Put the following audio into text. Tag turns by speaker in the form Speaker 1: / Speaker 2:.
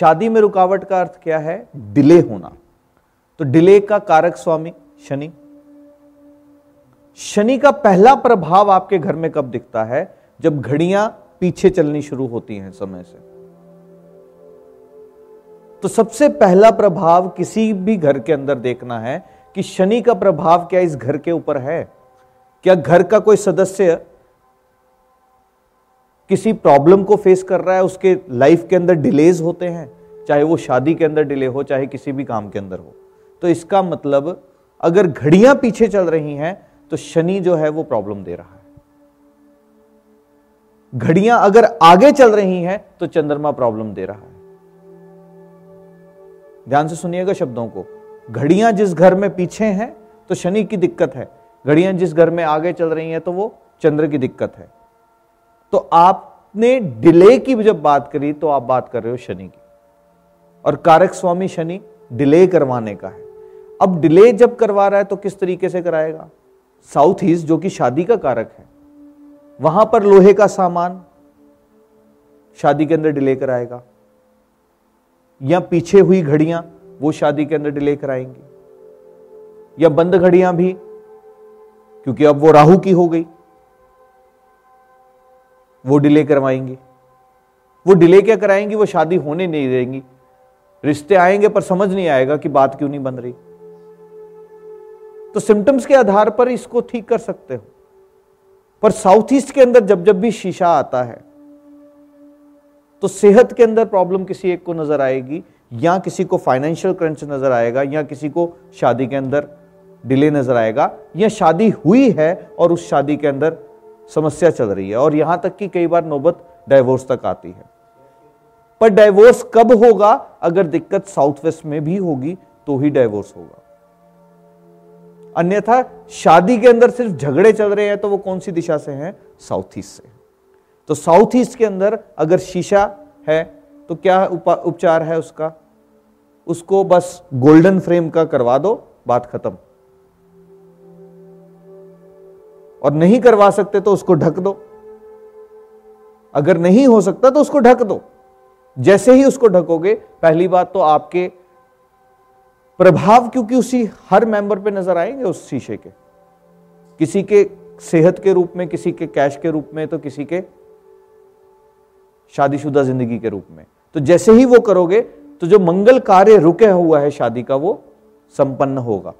Speaker 1: शादी में रुकावट का अर्थ क्या है? डिले होना। तो डिले का कारक स्वामी, शनि। शनि का पहला प्रभाव आपके घर में कब दिखता है? जब घड़ियाँ पीछे चलनी शुरू होती हैं समय से। तो सबसे पहला प्रभाव किसी भी घर के अंदर देखना है कि शनि का प्रभाव क्या इस घर के ऊपर है? क्या घर का कोई सदस्य किसी प्रॉब्लम को फेस कर रहा है, उसके लाइफ के अंदर डिलेज होते हैं, चाहे वो शादी के अंदर डिले हो, चाहे किसी भी काम के अंदर हो। तो इसका मतलब अगर घड़ियाँ पीछे चल रही हैं तो शनि जो है वो प्रॉब्लम दे रहा है। घड़ियाँ अगर आगे चल रही हैं तो चंद्रमा प्रॉब्लम दे रहा है। ध्यान से सुनिएगा शब्दों को। घड़ियाँ जिस घर में पीछे हैं तो शनि की दिक्कत है। घड़ियाँ जिस घर में आगे चल रही हैं तो वो चंद्र की दिक्कत है। तो आपने डिले की जब बात करी तो आप बात कर रहे हो शनि की। और कारक स्वामी शनि डिले करवाने का है। अब डिले जब करवा रहा है तो किस तरीके से कराएगा? साउथ ईस्ट जो कि शादी का कारक है, वहाँ पर लोहे का सामान शादी के अंदर डिले कराएगा। या पीछे हुई घड़ियाँ, वो शादी के अंदर डिले कराएँगी। या बंद घड़ियाँ भी, क्योंकि अब वो राहु की हो गई। वो डिले करवाएँगी। वो डिले क्या कराएँगी? वो शादी होने नहीं देंगी। रिश्ते आएँगे पर समझ नहीं आएगा कि बात क्यों नहीं बन रही। तो सिम्टम्स के आधार पर इसको ठीक कर सकते हो। पर साउथ ईस्ट के अंदर जब जब भी शीशा आता है तो सेहत के अंदर प्रॉब्लम किसी एक को नज़र आएगी, या किसी को फाइनेंशियल क्रंच नज़र आएगा, या किसी को शादी के अंदर डिले नज़र आएगा, या शादी हुई है और उस शादी के अंदर समस्या चल रही है और यहाँ तक कि कई बार नौबत डाइवोर्स तक आती है। पर डाइवोर्स कब होगा? अगर दिक्कत साउथ वेस्ट में भी होगी तो ही डाइवोर्स होगा। अन्यथा शादी के अंदर सिर्फ़ झगड़े चल रहे हैं तो वो कौन सी दिशा से हैं? साउथ ईस्ट से। तो साउथ ईस्ट के अंदर अगर शीशा है तो क्या उपचार है उसका? उसको बस गोल्डन फ्रेम का करवा दो, बात खत्म। और नहीं करवा सकते तो उसको ढक दो। अगर नहीं हो सकता तो उसको ढक दो। जैसे ही उसको ढकोगे, पहली बात तो आपके प्रभाव क्योंकि उसी हर मेंबर पे नज़र आएँगे उस शीशे के। किसी के सेहत के रूप में, किसी के कैश के रूप में तो किसी के शादीशुदा ज़िंदगी के रूप में। तो जैसे ही वो करोगे तो जो मंगल कार्य रुके हुआ है शादी का, वो संपन्न होगा।